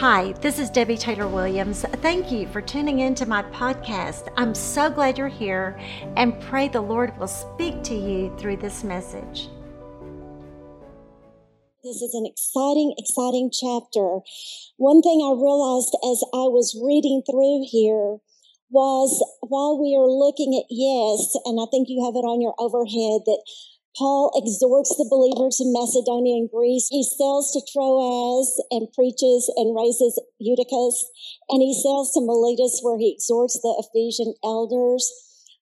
Hi, this is Debbie Taylor Williams. Thank you for tuning in to my podcast. I'm so glad you're here and pray the Lord will speak to you through this message. This is an exciting, exciting chapter. One thing I realized as I was reading through here was while we are looking at yes, and I think you have it on your overhead that Paul exhorts the believers in Macedonia and Greece. He sails to Troas and preaches and raises Eutychus, and he sails to Miletus where he exhorts the Ephesian elders.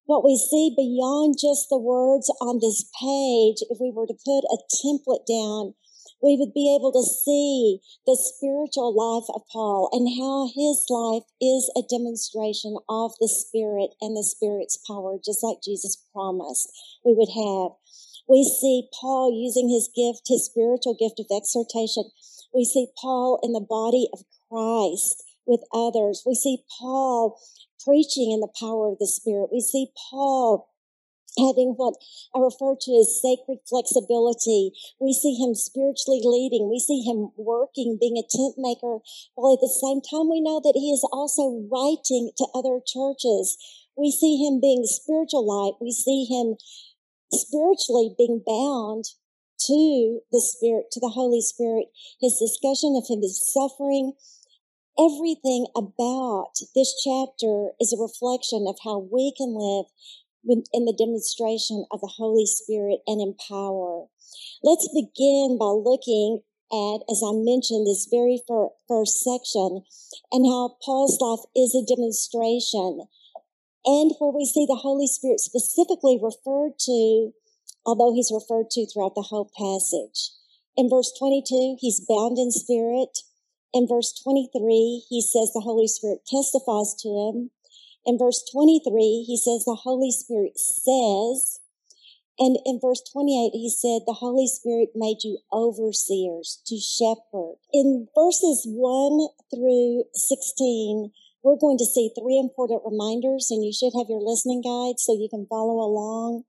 What we see beyond just the words on this page, if we were to put a template down, we would be able to see the spiritual life of Paul and how his life is a demonstration of the Spirit and the Spirit's power, just like Jesus promised we would have. We see Paul using his gift, his spiritual gift of exhortation. We see Paul in the body of Christ with others. We see Paul preaching in the power of the Spirit. We see Paul having what I refer to as sacred flexibility. We see him spiritually leading. We see him working, being a tent maker, while at the same time we know that he is also writing to other churches. We see him being spiritual light. We see him spiritually being bound to the Spirit, to the Holy Spirit, his discussion of him, his suffering, everything about this chapter is a reflection of how we can live in the demonstration of the Holy Spirit and in power. Let's begin by looking at, as I mentioned, this very first section and how Paul's life is a demonstration and where we see the Holy Spirit specifically referred to, although he's referred to throughout the whole passage. In verse 22, he's bound in spirit. In verse 23, he says the Holy Spirit testifies to him. In verse 23, he says the Holy Spirit says. And in verse 28, he said the Holy Spirit made you overseers to shepherd. In verses 1 through 16, we're going to see three important reminders, and you should have your listening guide so you can follow along.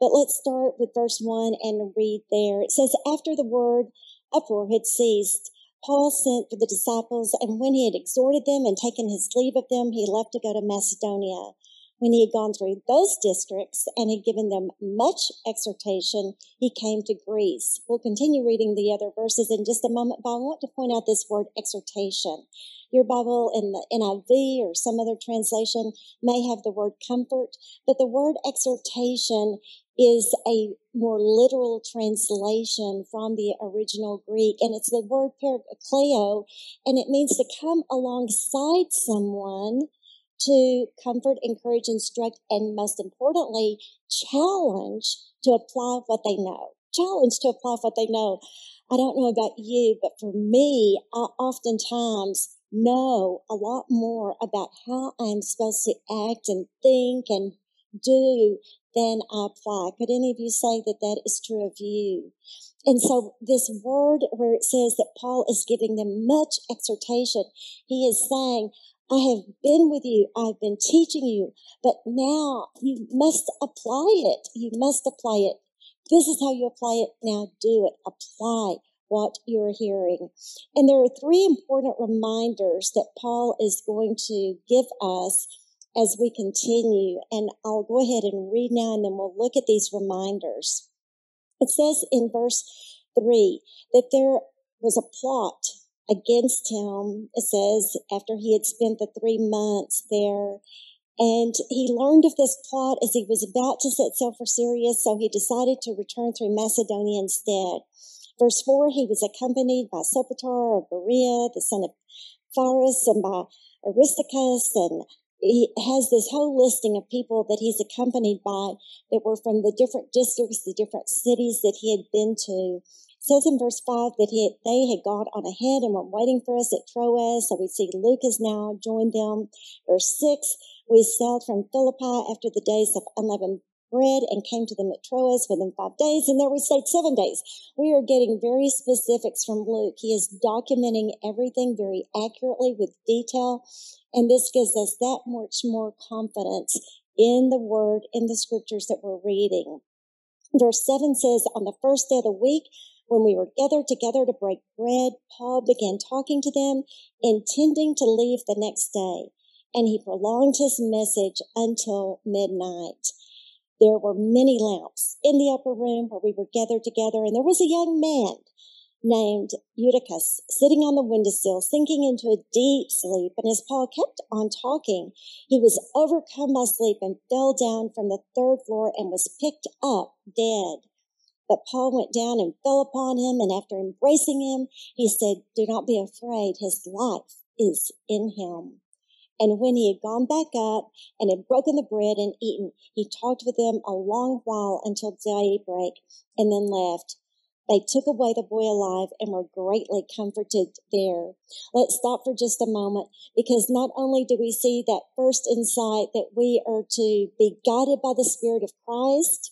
But let's start with verse 1 and read there. It says, After the word uproar had ceased, Paul sent for the disciples, and when he had exhorted them and taken his leave of them, he left to go to Macedonia. When he had gone through those districts and had given them much exhortation, he came to Greece. We'll continue reading the other verses in just a moment, but I want to point out this word exhortation. Your Bible in the NIV or some other translation may have the word comfort, but the word exhortation is a more literal translation from the original Greek, and it's the word parakleo, and it means to come alongside someone to comfort, encourage, instruct, and most importantly, challenge to apply what they know. Challenge to apply what they know. I don't know about you, but for me, I oftentimes know a lot more about how I'm supposed to act and think and do than I apply. Could any of you say that that is true of you? And so this word where it says that Paul is giving them much exhortation, he is saying, I have been with you. I've been teaching you, but now you must apply it. You must apply it. This is how you apply it. Now do it. Apply what you're hearing. And there are three important reminders that Paul is going to give us as we continue. And I'll go ahead and read now and then we'll look at these reminders. It says in verse three that there was a plot against him. It says after he had spent the three months there and he learned of this plot as he was about to set sail for Syria, so he decided to return through Macedonia instead. Verse 4, he was accompanied by Sopater of Berea, the son of Phares, and by Aristarchus, and he has this whole listing of people that he's accompanied by that were from the different districts, the different cities that he had been to says in verse 5 that he, they had gone on ahead and were waiting for us at Troas. So we see Luke has now joined them. Verse 6, we sailed from Philippi after the days of unleavened bread and came to them at Troas within five days. And there we stayed seven days. We are getting very specifics from Luke. He is documenting everything very accurately with detail. And this gives us that much more confidence in the word, in the scriptures that we're reading. Verse 7 says, On the first day of the week, When we were gathered together to break bread, Paul began talking to them, intending to leave the next day, and he prolonged his message until midnight. There were many lamps in the upper room where we were gathered together, and there was a young man named Eutychus sitting on the windowsill, sinking into a deep sleep. And as Paul kept on talking, he was overcome by sleep and fell down from the third floor and was picked up dead. But Paul went down and fell upon him, and after embracing him, he said, Do not be afraid, his life is in him. And when he had gone back up and had broken the bread and eaten, he talked with them a long while until daybreak and then left. They took away the boy alive and were greatly comforted there. Let's stop for just a moment because not only do we see that first insight that we are to be guided by the Spirit of Christ,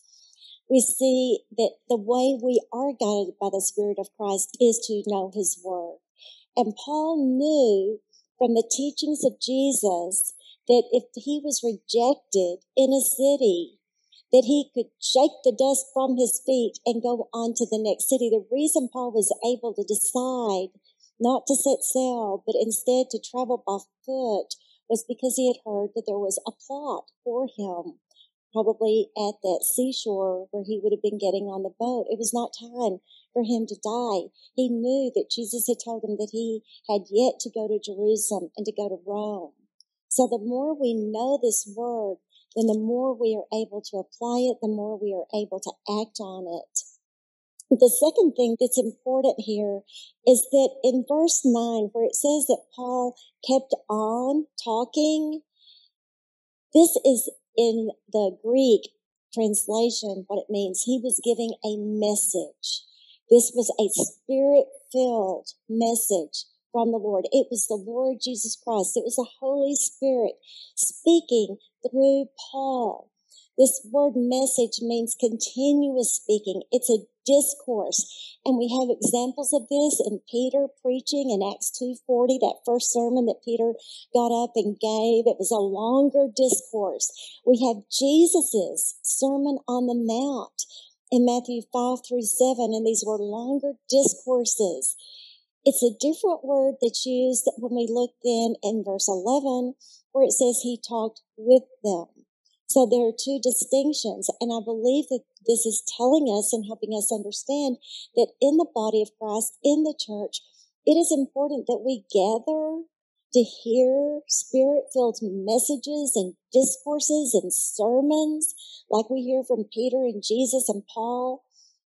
we see that the way we are guided by the Spirit of Christ is to know His Word. And Paul knew from the teachings of Jesus that if he was rejected in a city, that he could shake the dust from his feet and go on to the next city. The reason Paul was able to decide not to set sail, but instead to travel by foot was because he had heard that there was a plot for him probably at that seashore where he would have been getting on the boat. It was not time for him to die. He knew that Jesus had told him that he had yet to go to Jerusalem and to go to Rome. So the more we know this word, then the more we are able to apply it, the more we are able to act on it. The second thing that's important here is that in verse 9, where it says that Paul kept on talking, this is in the Greek translation, what it means, he was giving a message. This was a spirit filled message from the Lord. It was the Lord Jesus Christ. It was the Holy Spirit speaking through Paul. This word message means continuous speaking. It's a discourse. And we have examples of this in Peter preaching in Acts 2.40, that first sermon that Peter got up and gave. It was a longer discourse. We have Jesus's Sermon on the Mount in Matthew 5 through 7, and these were longer discourses. It's a different word that's used when we look then in verse 11, where it says he talked with them. So there are two distinctions. And I believe that this is telling us and helping us understand that in the body of Christ, in the church, it is important that we gather to hear spirit filled messages and discourses and sermons like we hear from Peter and Jesus and Paul.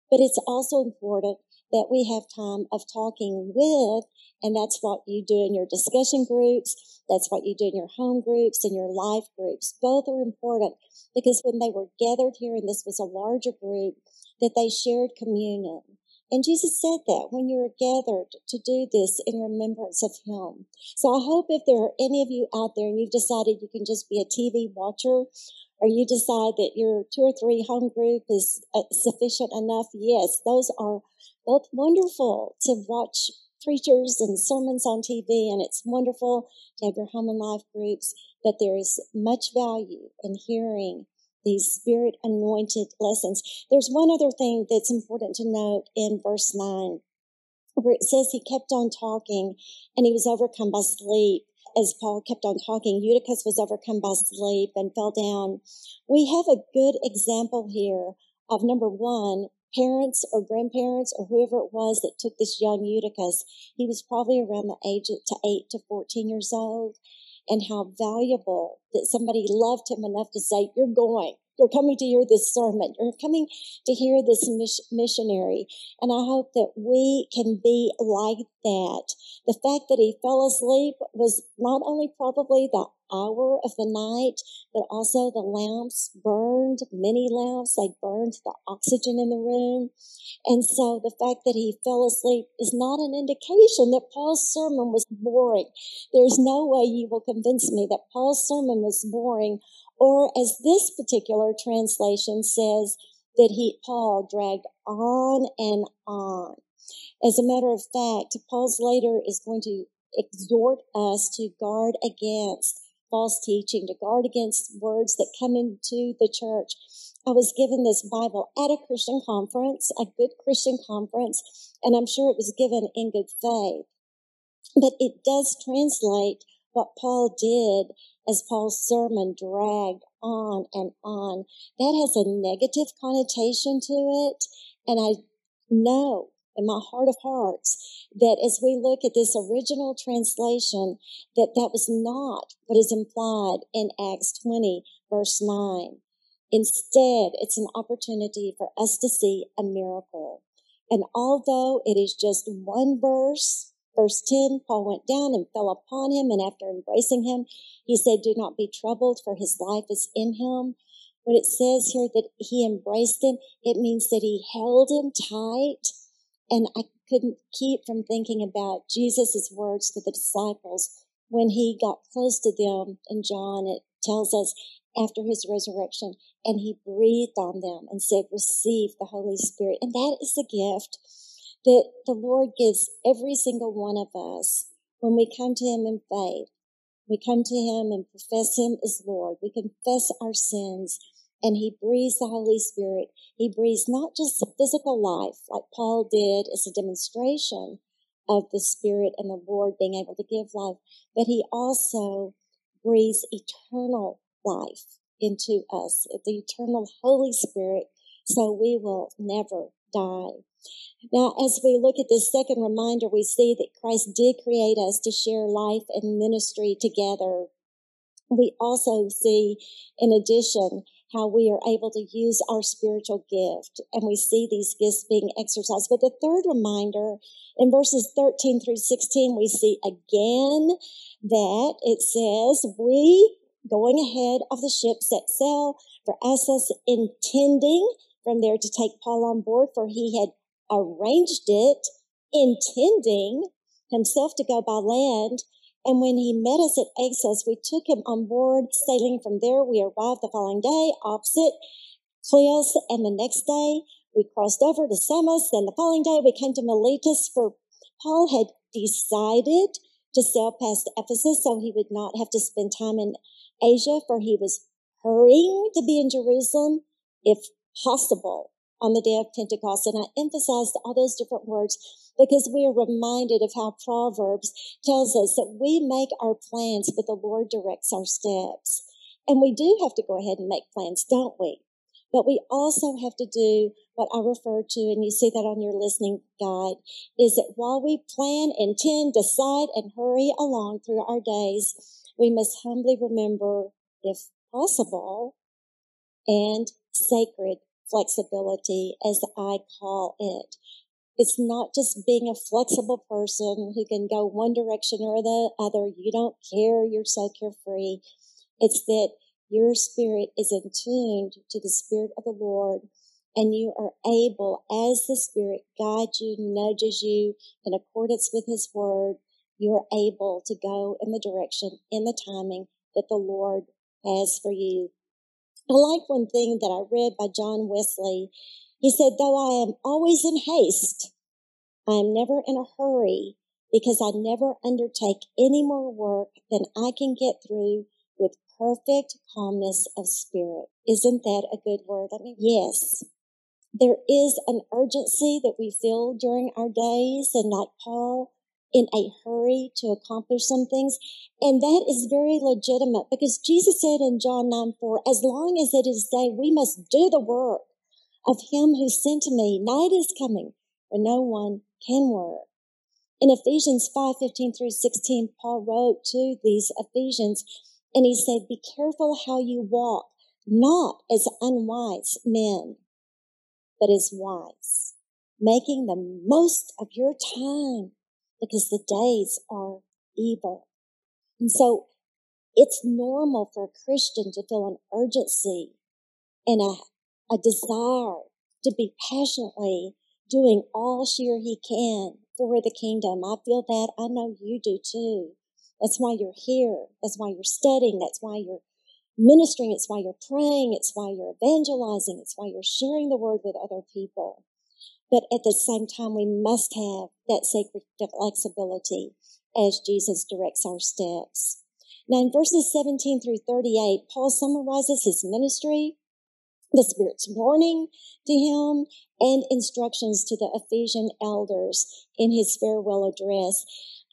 But it's also important that we have time of talking with, and that's what you do in your discussion groups that's what you do in your home groups and your life groups. Both are important because when they were gathered here, and this was a larger group, that they shared communion. And Jesus said that when you're gathered to do this in remembrance of Him. So I hope if there are any of you out there and you've decided you can just be a TV watcher, or you decide that your two or three home group is uh, sufficient enough, yes, those are both wonderful to watch preachers and sermons on TV, and it's wonderful to have your home and life groups. But there is much value in hearing these spirit anointed lessons. There's one other thing that's important to note in verse 9, where it says he kept on talking and he was overcome by sleep. As Paul kept on talking, Eutychus was overcome by sleep and fell down. We have a good example here of number one, parents or grandparents or whoever it was that took this young Eutychus, he was probably around the age of to 8 to 14 years old, and how valuable that somebody loved him enough to say, You're going. You're coming to hear this sermon. You're coming to hear this missionary. And I hope that we can be like that. The fact that he fell asleep was not only probably the hour of the night, but also the lamps burned, many lamps, they burned the oxygen in the room. And so the fact that he fell asleep is not an indication that Paul's sermon was boring. There's no way you will convince me that Paul's sermon was boring, or as this particular translation says, that he, Paul dragged on and on. As a matter of fact, Paul's later is going to exhort us to guard against false teaching, to guard against words that come into the church. I was given this Bible at a Christian conference, a good Christian conference, and I'm sure it was given in good faith. But it does translate what Paul did as Paul's sermon dragged on and on. That has a negative connotation to it. And I know in my heart of hearts that as we look at this original translation, that that was not what is implied in Acts 20 verse 9. Instead, it's an opportunity for us to see a miracle. And although it is just one verse, verse 10, Paul went down and fell upon him. And after embracing him, he said, do not be troubled for his life is in him. When it says here that he embraced him, it means that he held him tight. And I couldn't keep from thinking about Jesus' words to the disciples when he got close to them in John. It tells us after his resurrection, and he breathed on them and said, Receive the Holy Spirit. And that is the gift that the Lord gives every single one of us when we come to him in faith. We come to him and profess him as Lord. We confess our sins and he breathes the Holy Spirit. He breathes not just physical life like Paul did as a demonstration of the Spirit and the Lord being able to give life, but he also breathes eternal life into us, the eternal Holy Spirit, so we will never die. Now, as we look at this second reminder, we see that Christ did create us to share life and ministry together. We also see, in addition, how we are able to use our spiritual gift, and we see these gifts being exercised. But the third reminder, in verses 13 through 16, we see again that it says, We going ahead of the ship set sail for Assos, intending from there to take Paul on board, for he had arranged it, intending himself to go by land. And when he met us at Assos, we took him on board. Sailing from there, we arrived the following day opposite Chios, and the next day we crossed over to Samos. Then the following day we came to Miletus, for Paul had decided to sail past Ephesus so he would not have to spend time in Asia, for he was hurrying to be in Jerusalem, if possible, on the day of Pentecost. And I emphasized all those different words because we are reminded of how Proverbs tells us that we make our plans, but the Lord directs our steps. And we do have to go ahead and make plans, don't we? But we also have to do what I refer to, and you see that on your listening guide, is that while we plan, intend, decide, and hurry along through our days, we must humbly remember, if possible, and sacred flexibility, as I call it. It's not just being a flexible person who can go one direction or the other. You don't care. You're so carefree. It's that your spirit is in to the spirit of the Lord and you are able, as the spirit guides you, nudges you in accordance with his word, you're able to go in the direction, in the timing that the Lord has for you. I like one thing that I read by John Wesley. He said, though I am always in haste, I am never in a hurry because I never undertake any more work than I can get through with perfect calmness of spirit. Isn't that a good word? I mean, yes. There is an urgency that we feel during our days and like Paul, in a hurry to accomplish some things. And that is very legitimate because Jesus said in John 9 4, as long as it is day, we must do the work of him who sent me. Night is coming when no one can work. In Ephesians 5 15 through 16, Paul wrote to these Ephesians and he said, Be careful how you walk, not as unwise men, but as wise, making the most of your time because the days are evil. And so it's normal for a Christian to feel an urgency and a, a desire to be passionately doing all she or he can for the kingdom. I feel that. I know you do too. That's why you're here. That's why you're studying. That's why you're ministering. It's why you're praying. It's why you're evangelizing. It's why you're sharing the word with other people. But at the same time, we must have that sacred flexibility as Jesus directs our steps. Now, in verses 17 through 38, Paul summarizes his ministry the Spirit's warning to him and instructions to the Ephesian elders in his farewell address.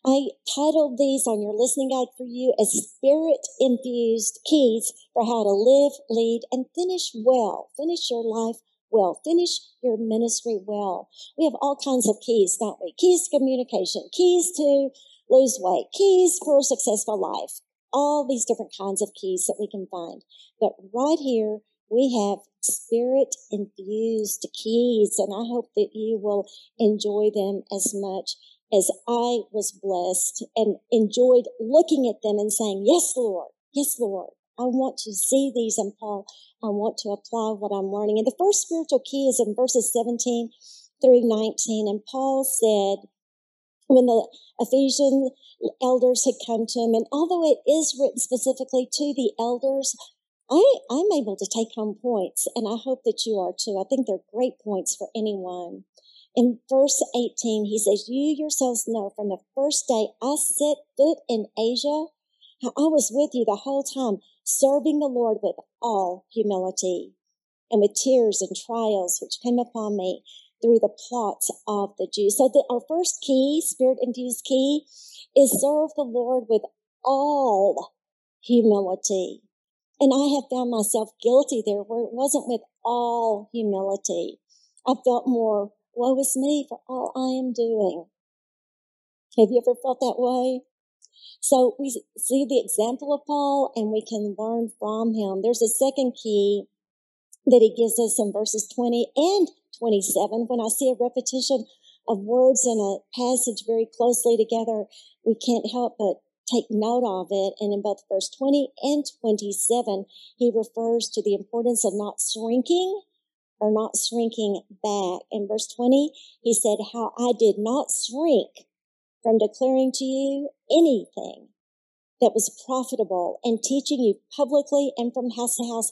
I titled these on your listening guide for you as spirit infused keys for how to live, lead, and finish well. Finish your life well. Finish your ministry well. We have all kinds of keys, don't we? Keys to communication, keys to lose weight, keys for a successful life, all these different kinds of keys that we can find. But right here, we have spirit infused keys, and I hope that you will enjoy them as much as I was blessed and enjoyed looking at them and saying, Yes, Lord, yes, Lord. I want to see these and Paul, I want to apply what I'm learning. And the first spiritual key is in verses 17 through 19. And Paul said, when the Ephesian elders had come to him, and although it is written specifically to the elders, I, I'm able to take home points, and I hope that you are too. I think they're great points for anyone. In verse 18, he says, You yourselves know from the first day I set foot in Asia, how I was with you the whole time, serving the Lord with all humility and with tears and trials which came upon me through the plots of the Jews. So the, our first key, spirit infused key, is serve the Lord with all humility. And I have found myself guilty there where it wasn't with all humility. I felt more, woe is me for all I am doing. Have you ever felt that way? So we see the example of Paul and we can learn from him. There's a second key that he gives us in verses 20 and 27. When I see a repetition of words in a passage very closely together, we can't help but take note of it. And in both verse 20 and 27, he refers to the importance of not shrinking or not shrinking back. In verse 20, he said, How I did not shrink from declaring to you anything that was profitable and teaching you publicly and from house to house.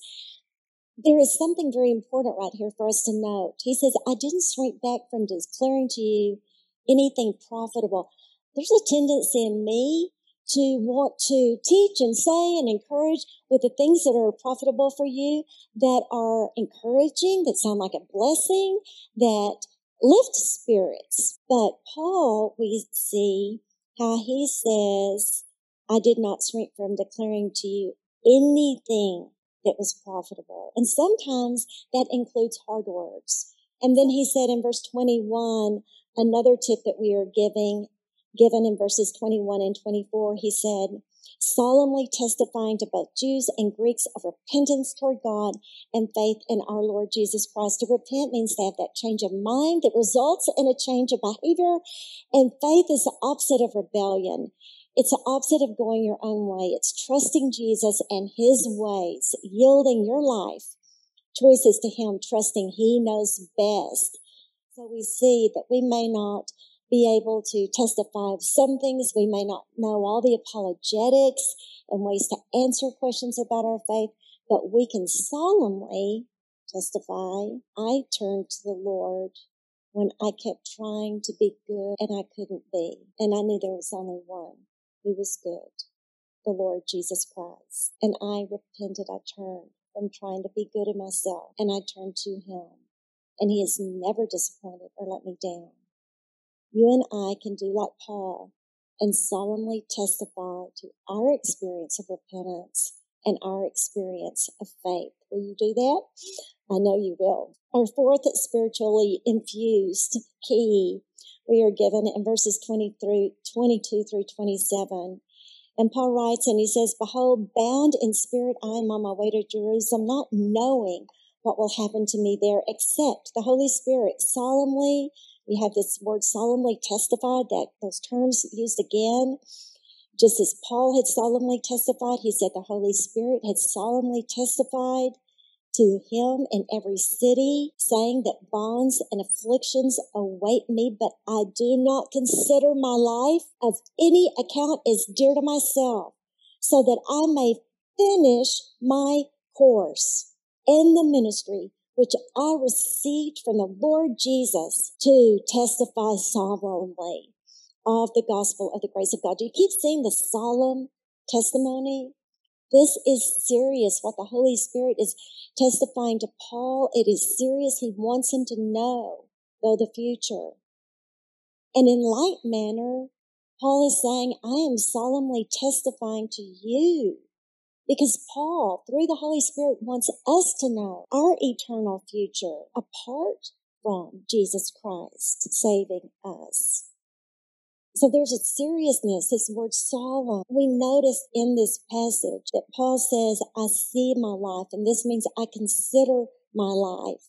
There is something very important right here for us to note. He says, I didn't shrink back from declaring to you anything profitable. There's a tendency in me to want to teach and say and encourage with the things that are profitable for you, that are encouraging, that sound like a blessing, that lift spirits. But Paul, we see how he says, I did not shrink from declaring to you anything that was profitable. And sometimes that includes hard words. And then he said in verse 21, another tip that we are giving given in verses 21 and 24, he said, solemnly testifying to both Jews and Greeks of repentance toward God and faith in our Lord Jesus Christ. To repent means to have that change of mind that results in a change of behavior. And faith is the opposite of rebellion. It's the opposite of going your own way. It's trusting Jesus and his ways, yielding your life choices to him, trusting he knows best. So we see that we may not be able to testify of some things. We may not know all the apologetics and ways to answer questions about our faith, but we can solemnly testify. I turned to the Lord when I kept trying to be good and I couldn't be. And I knew there was only one who was good, the Lord Jesus Christ. And I repented. I turned from trying to be good in myself and I turned to him. And he has never disappointed or let me down you and I can do like Paul and solemnly testify to our experience of repentance and our experience of faith. Will you do that? I know you will. Our fourth spiritually infused key we are given in verses 20 through 22 through 27. And Paul writes and he says, Behold, bound in spirit, I am on my way to Jerusalem, not knowing what will happen to me there, except the Holy Spirit solemnly we have this word solemnly testified, that those terms used again. Just as Paul had solemnly testified, he said the Holy Spirit had solemnly testified to him in every city, saying that bonds and afflictions await me, but I do not consider my life of any account as dear to myself, so that I may finish my course in the ministry which I received from the Lord Jesus to testify solemnly of the gospel of the grace of God. Do you keep seeing the solemn testimony? This is serious. What the Holy Spirit is testifying to Paul, it is serious. He wants him to know, though, the future. And in like manner, Paul is saying, I am solemnly testifying to you because Paul, through the Holy Spirit, wants us to know our eternal future apart from Jesus Christ saving us. So there's a seriousness, this word solemn. We notice in this passage that Paul says, I see my life, and this means I consider my life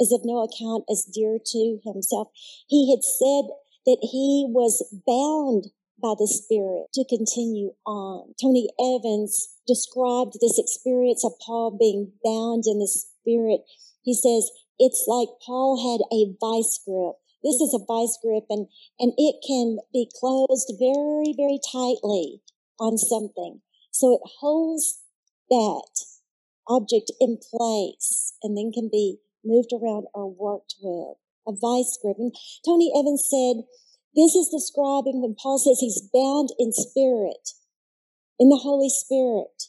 as of no account as dear to himself. He had said that he was bound by the Spirit to continue on. Tony Evans described this experience of Paul being bound in the Spirit. He says, it's like Paul had a vice grip. This is a vice grip and, and it can be closed very, very tightly on something. So it holds that object in place and then can be moved around or worked with. A vice grip. And Tony Evans said, this is describing when Paul says he's bound in spirit, in the Holy Spirit.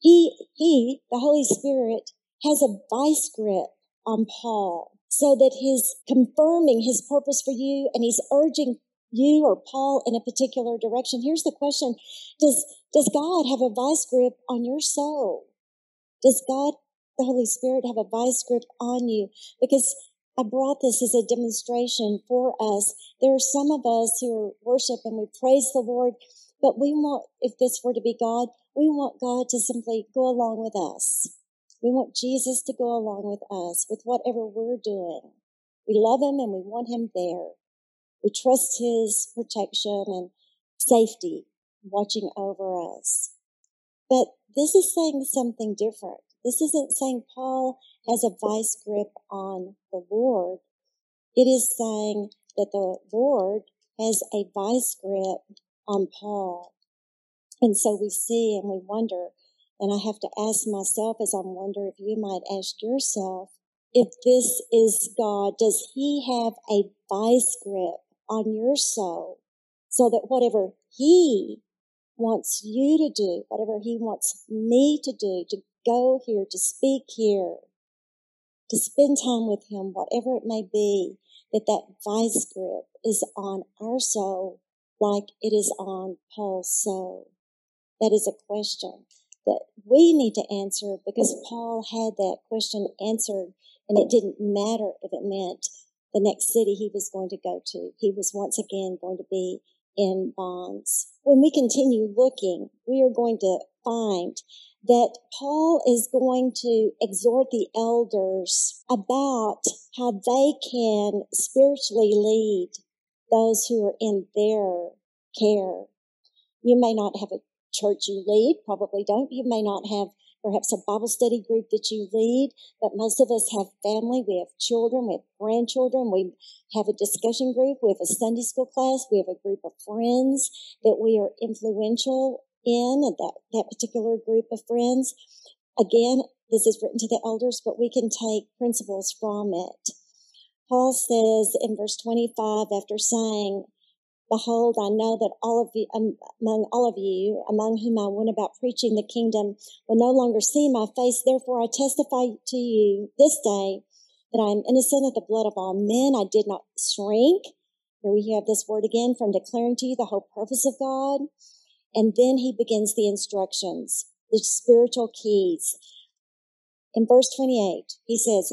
He, he, the Holy Spirit, has a vice grip on Paul so that he's confirming his purpose for you and he's urging you or Paul in a particular direction. Here's the question. Does, does God have a vice grip on your soul? Does God, the Holy Spirit, have a vice grip on you? Because brought this as a demonstration for us. There are some of us who worship and we praise the Lord, but we want, if this were to be God, we want God to simply go along with us. We want Jesus to go along with us with whatever we're doing. We love him and we want him there. We trust his protection and safety watching over us. But this is saying something different. This isn't saying Paul has a vice grip on. It is saying that the Lord has a vice grip on Paul. And so we see and we wonder, and I have to ask myself as I wonder if you might ask yourself, if this is God, does he have a vice grip on your soul so that whatever he wants you to do, whatever he wants me to do, to go here, to speak here, to spend time with Him, whatever it may be, that that vice grip is on our soul like it is on Paul's soul. That is a question that we need to answer because Paul had that question answered and it didn't matter if it meant the next city he was going to go to. He was once again going to be in bonds. When we continue looking, we are going to find that Paul is going to exhort the elders about how they can spiritually lead those who are in their care. You may not have a church you lead, probably don't. You may not have perhaps a Bible study group that you lead, but most of us have family, we have children, we have grandchildren, we have a discussion group, we have a Sunday school class, we have a group of friends that we are influential in that, that particular group of friends. Again, this is written to the elders, but we can take principles from it. Paul says in verse 25, after saying, Behold, I know that all of you, um, among all of you, among whom I went about preaching the kingdom, will no longer see my face. Therefore, I testify to you this day that I am innocent of the blood of all men. I did not shrink. Here we have this word again from declaring to you the whole purpose of God. And then he begins the instructions, the spiritual keys. In verse 28, he says,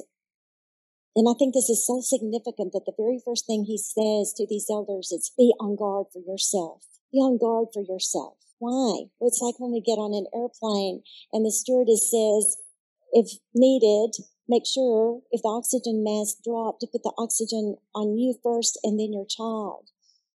and I think this is so significant that the very first thing he says to these elders is be on guard for yourself. Be on guard for yourself. Why? Well, it's like when we get on an airplane and the stewardess says, if needed, make sure if the oxygen mask drop to put the oxygen on you first and then your child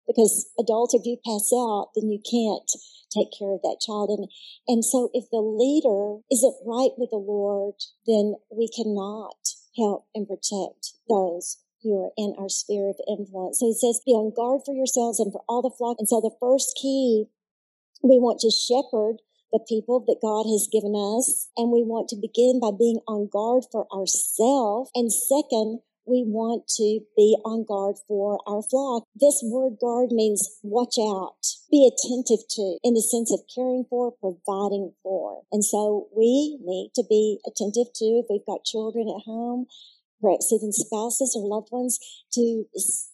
because adults, if you pass out, then you can't take care of that child. And, and so if the leader isn't right with the Lord, then we cannot help and protect those who are in our sphere of influence. So he says, be on guard for yourselves and for all the flock. And so the first key, we want to shepherd the people that God has given us. And we want to begin by being on guard for ourselves. And second, we want to be on guard for our flock. This word guard means watch out, be attentive to, in the sense of caring for, providing for. And so we need to be attentive to if we've got children at home, perhaps even spouses or loved ones, to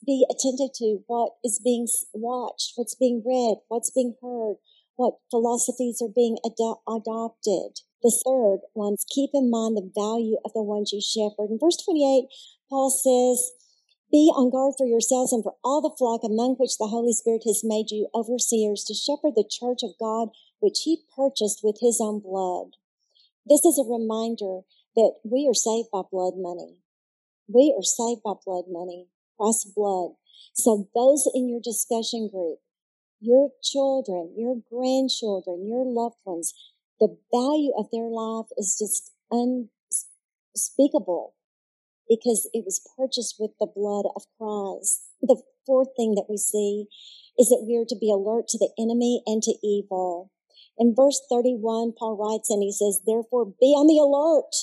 be attentive to what is being watched, what's being read, what's being heard, what philosophies are being ad- adopted. The third one's keep in mind the value of the ones you shepherd. In verse 28, Paul says, be on guard for yourselves and for all the flock among which the Holy Spirit has made you overseers to shepherd the church of God, which he purchased with his own blood. This is a reminder that we are saved by blood money. We are saved by blood money, Christ's blood. So those in your discussion group, your children, your grandchildren, your loved ones, the value of their life is just unspeakable because it was purchased with the blood of Christ. The fourth thing that we see is that we are to be alert to the enemy and to evil. In verse 31, Paul writes and he says, therefore be on the alert.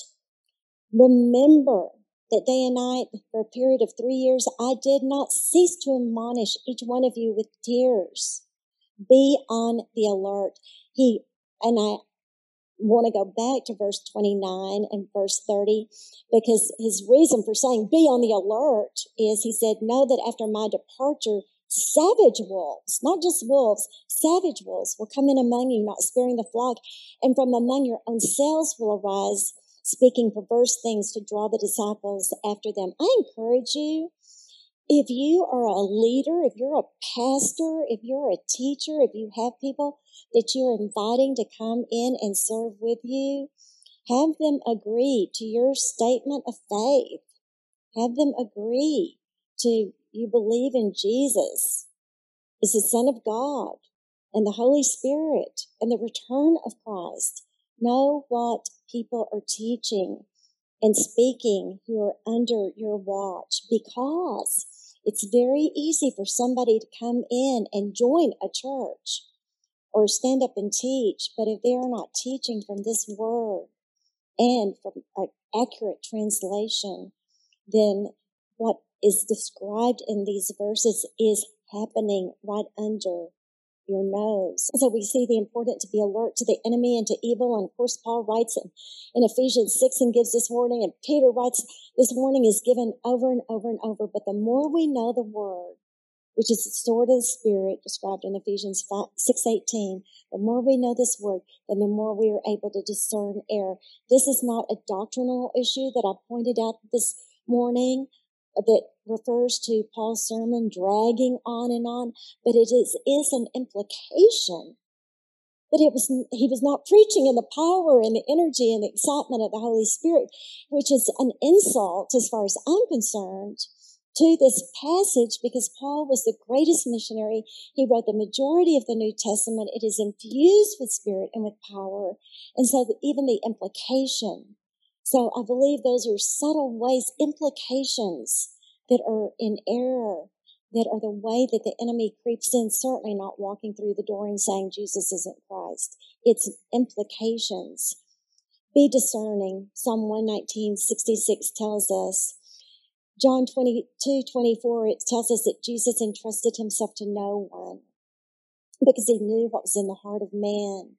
Remember that day and night for a period of three years, I did not cease to admonish each one of you with tears. Be on the alert. He, and I want to go back to verse 29 and verse 30 because his reason for saying be on the alert is he said, know that after my departure, savage wolves, not just wolves, savage wolves will come in among you, not sparing the flock. And from among your own selves will arise speaking perverse things to draw the disciples after them. I encourage you if you are a leader, if you're a pastor, if you're a teacher, if you have people that you're inviting to come in and serve with you, have them agree to your statement of faith. Have them agree to you believe in Jesus is the Son of God and the Holy Spirit and the return of Christ. Know what people are teaching and speaking who are under your watch because it's very easy for somebody to come in and join a church or stand up and teach, but if they are not teaching from this word and from an accurate translation, then what is described in these verses is happening right under your nose. So we see the importance to be alert to the enemy and to evil. And of course, Paul writes in, in Ephesians 6 and gives this warning. And Peter writes, this warning is given over and over and over. But the more we know the word, which is the sword of the spirit described in Ephesians 5, 6, 18, the more we know this word, then the more we are able to discern error. This is not a doctrinal issue that I pointed out this morning that refers to Paul's sermon dragging on and on, but it is, is an implication that it was, he was not preaching in the power and the energy and the excitement of the Holy Spirit, which is an insult as far as I'm concerned to this passage because Paul was the greatest missionary. He wrote the majority of the New Testament. It is infused with spirit and with power. And so even the implication so I believe those are subtle ways, implications that are in error, that are the way that the enemy creeps in, certainly not walking through the door and saying Jesus isn't Christ. It's implications. Be discerning. Psalm 119, 66 tells us. John 22, 24, it tells us that Jesus entrusted himself to no one because he knew what was in the heart of man.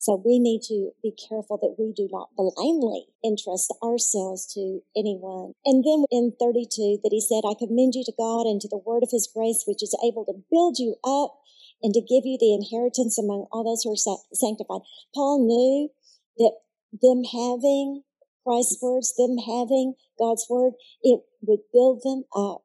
So we need to be careful that we do not blindly entrust ourselves to anyone. And then in 32 that he said, I commend you to God and to the word of his grace, which is able to build you up and to give you the inheritance among all those who are sanctified. Paul knew that them having Christ's words, them having God's word, it would build them up.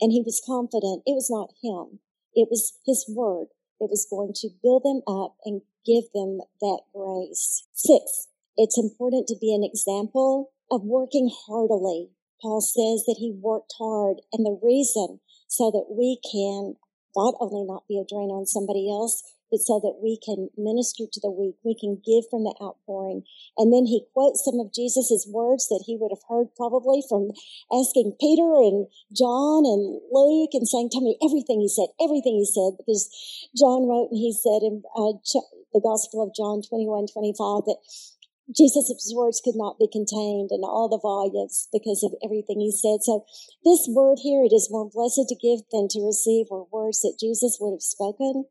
And he was confident it was not him. It was his word that was going to build them up and give them that grace. Six, it's important to be an example of working heartily. Paul says that he worked hard and the reason so that we can not only not be a drain on somebody else, but so that we can minister to the weak. We can give from the outpouring. And then he quotes some of Jesus's words that he would have heard probably from asking Peter and John and Luke and saying, tell me everything he said, everything he said, because John wrote and he said in uh, the Gospel of John 21, 25 that Jesus' words could not be contained in all the volumes because of everything he said. So this word here, it is more blessed to give than to receive were words that Jesus would have spoken.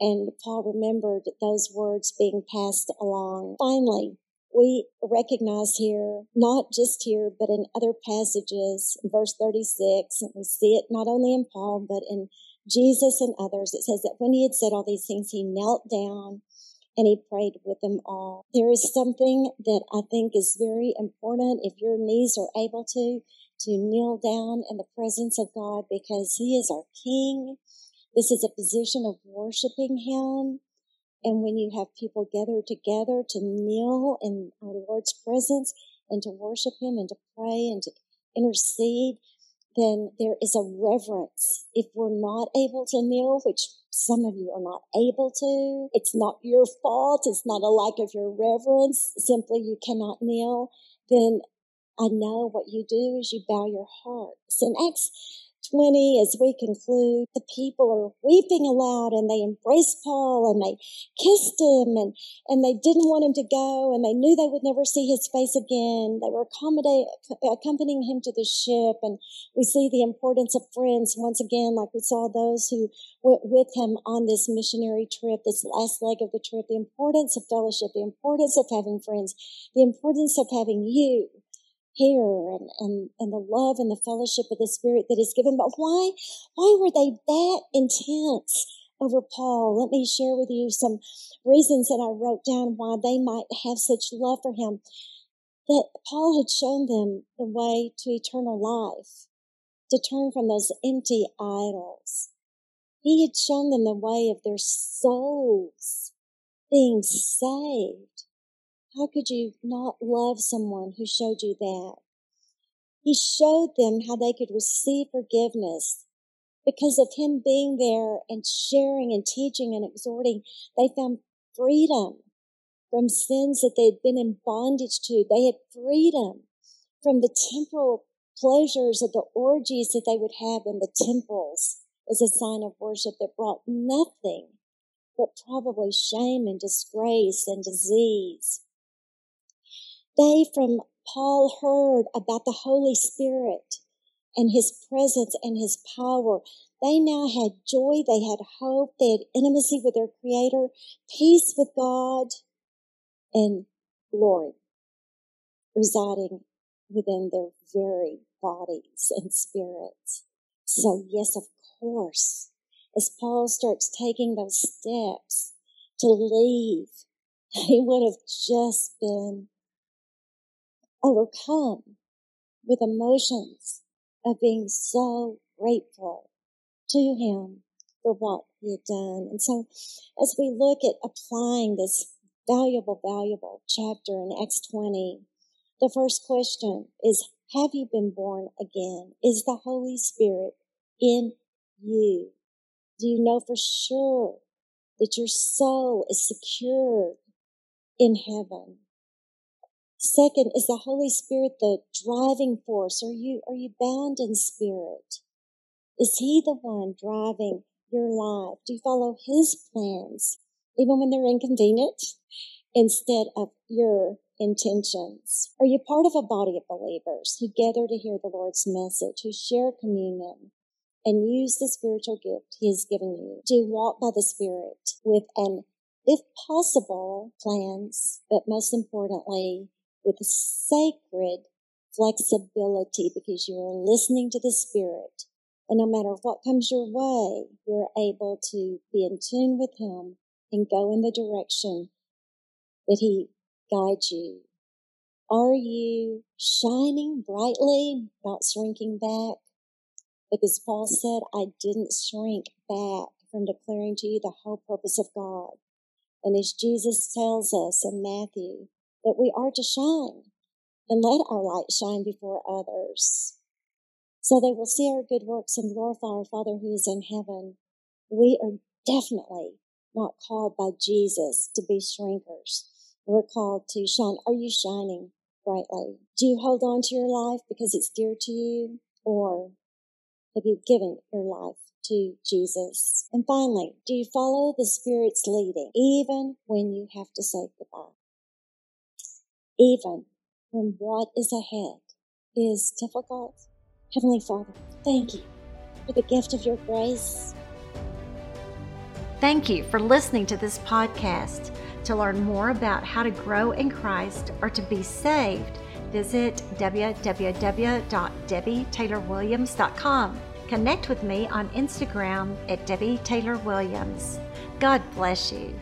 And Paul remembered those words being passed along. Finally, we recognize here, not just here, but in other passages, verse 36, and we see it not only in Paul, but in Jesus and others. It says that when he had said all these things, he knelt down and he prayed with them all. There is something that I think is very important if your knees are able to, to kneel down in the presence of God because he is our king. This is a position of worshiping him. And when you have people gathered together to kneel in our Lord's presence and to worship him and to pray and to intercede, then there is a reverence. If we're not able to kneel, which some of you are not able to, it's not your fault. It's not a lack of your reverence. Simply you cannot kneel. Then I know what you do is you bow your hearts. In Acts 20, as we conclude, the people are weeping aloud and they embraced Paul and they kissed him and, and they didn't want him to go and they knew they would never see his face again. They were accompanying him to the ship and we see the importance of friends once again, like we saw those who went with him on this missionary trip, this last leg of the trip, the importance of fellowship, the importance of having friends, the importance of having you here and, and, and the love and the fellowship of the Spirit that is given. But why, why were they that intense over Paul? Let me share with you some reasons that I wrote down why they might have such love for him. That Paul had shown them the way to eternal life, to turn from those empty idols. He had shown them the way of their souls being saved how could you not love someone who showed you that? He showed them how they could receive forgiveness because of him being there and sharing and teaching and exhorting. They found freedom from sins that they had been in bondage to. They had freedom from the temporal pleasures of the orgies that they would have in the temples as a sign of worship that brought nothing but probably shame and disgrace and disease. They from Paul heard about the Holy Spirit and his presence and his power. They now had joy, they had hope, they had intimacy with their Creator, peace with God, and glory residing within their very bodies and spirits. So, yes, of course, as Paul starts taking those steps to leave, they would have just been overcome with emotions of being so grateful to him for what he had done. And so as we look at applying this valuable, valuable chapter in Acts 20, the first question is, have you been born again? Is the Holy Spirit in you? Do you know for sure that your soul is secured in heaven? Second, is the Holy Spirit the driving force? Are you, are you bound in spirit? Is He the one driving your life? Do you follow His plans, even when they're inconvenient, instead of your intentions? Are you part of a body of believers who gather to hear the Lord's message, who share communion, and use the spiritual gift He has given you? Do you walk by the Spirit with an, if possible, plans, but most importantly, with sacred flexibility because you are listening to the Spirit. And no matter what comes your way, you're able to be in tune with Him and go in the direction that He guides you. Are you shining brightly, not shrinking back? Because Paul said, I didn't shrink back from declaring to you the whole purpose of God. And as Jesus tells us in Matthew, that we are to shine and let our light shine before others so they will see our good works and glorify our Father who is in heaven. We are definitely not called by Jesus to be shrinkers. We're called to shine. Are you shining brightly? Do you hold on to your life because it's dear to you or have you given your life to Jesus? And finally, do you follow the Spirit's leading even when you have to say goodbye? Even when what is ahead is difficult. Heavenly Father, thank you for the gift of your grace. Thank you for listening to this podcast. To learn more about how to grow in Christ or to be saved, visit www.debbietaylorwilliams.com. Connect with me on Instagram at Debbie Taylor Williams. God bless you.